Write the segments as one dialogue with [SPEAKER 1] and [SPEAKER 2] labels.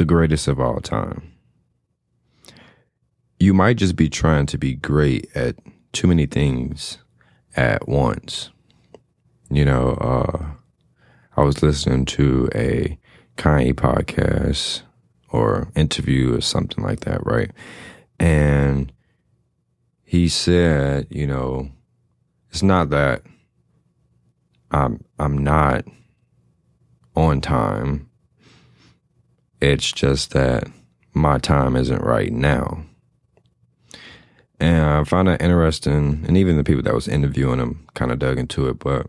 [SPEAKER 1] the greatest of all time. You might just be trying to be great at too many things at once. You know, uh, I was listening to a Kanye podcast or interview or something like that, right? And he said, you know, it's not that I'm I'm not on time. It's just that my time isn't right now. And I found that interesting, and even the people that was interviewing him kind of dug into it. But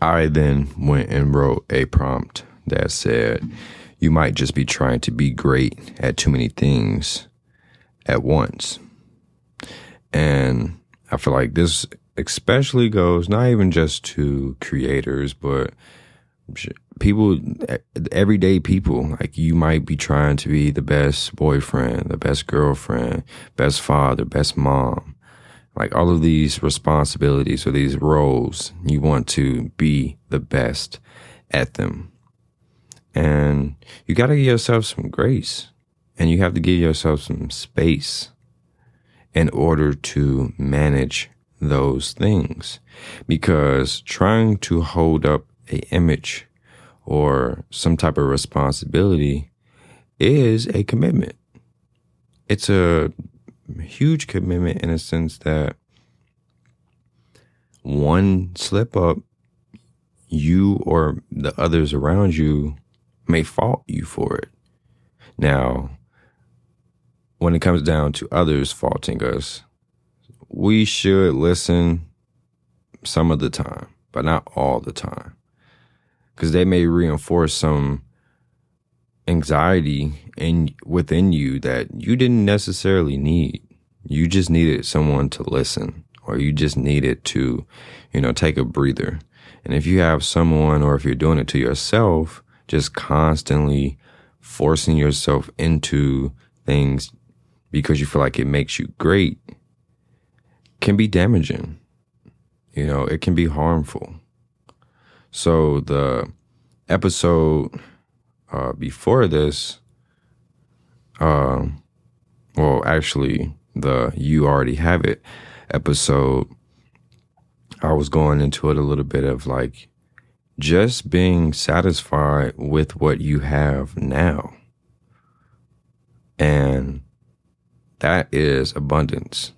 [SPEAKER 1] I then went and wrote a prompt that said, You might just be trying to be great at too many things at once. And I feel like this especially goes not even just to creators, but people, everyday people. Like you might be trying to be the best boyfriend, the best girlfriend, best father, best mom. Like all of these responsibilities or these roles, you want to be the best at them. And you got to give yourself some grace and you have to give yourself some space in order to manage those things because trying to hold up a image or some type of responsibility is a commitment. It's a huge commitment in a sense that one slip up, you or the others around you may fault you for it. Now, when it comes down to others faulting us, we should listen some of the time, but not all the time. Because they may reinforce some anxiety in within you that you didn't necessarily need. You just needed someone to listen or you just needed to, you know, take a breather. And if you have someone or if you're doing it to yourself, just constantly forcing yourself into things because you feel like it makes you great can be damaging. You know, it can be harmful. So the episode uh, before this, uh, well, actually, the You Already Have It episode, I was going into it a little bit of like just being satisfied with what you have now. And that is abundance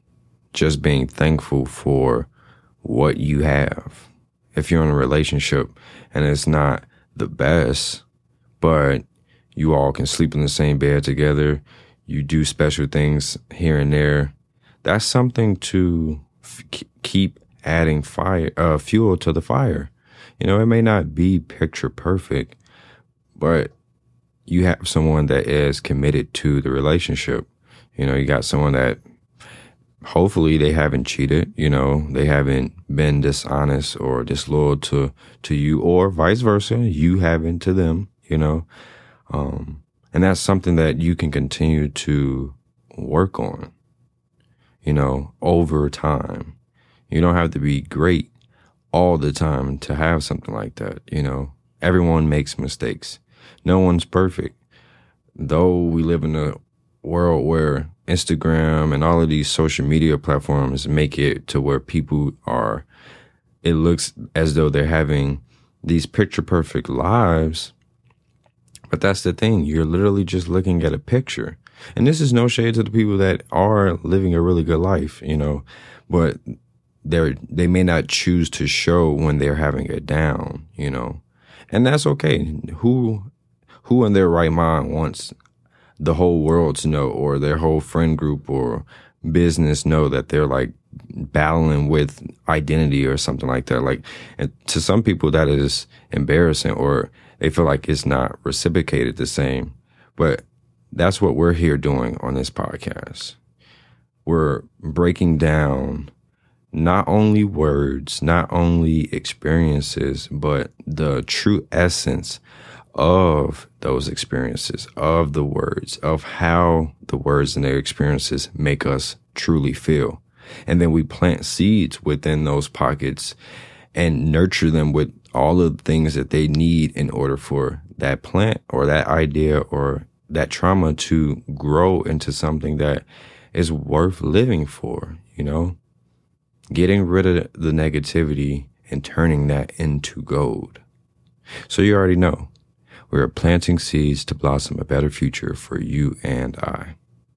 [SPEAKER 1] just being thankful for what you have. If you're in a relationship and it's not the best, but you all can sleep in the same bed together, you do special things here and there, that's something to f- keep adding fire, uh, fuel to the fire. You know, it may not be picture perfect, but you have someone that is committed to the relationship. You know, you got someone that hopefully they haven't cheated, you know, they haven't been dishonest or disloyal to, to you or vice versa. You haven't to them, you know. Um, and that's something that you can continue to work on, you know, over time. You don't have to be great all the time to have something like that, you know. Everyone makes mistakes. No one's perfect. Though we live in a world where Instagram and all of these social media platforms make it to where people are, it looks as though they're having these picture perfect lives. But that's the thing. You're literally just looking at a picture. And this is no shade to the people that are living a really good life, you know, but they're, they may not choose to show when they're having it down, you know, and that's okay. Who, who in their right mind wants the whole world to know or their whole friend group or business know that they're like battling with identity or something like that. Like, and to some people, that is embarrassing or they feel like it's not reciprocated the same. But that's what we're here doing on this podcast. We're breaking down not only words, not only experiences, but the true essence of those experiences, of the words, of how the words and their experiences make us truly feel. And then we plant seeds within those pockets and nurture them with all of the things that they need in order for that plant or that idea or that trauma to grow into something that is worth living for, you know? Getting rid of the negativity and turning that into gold. So you already know we are planting seeds to blossom a better future for you and I.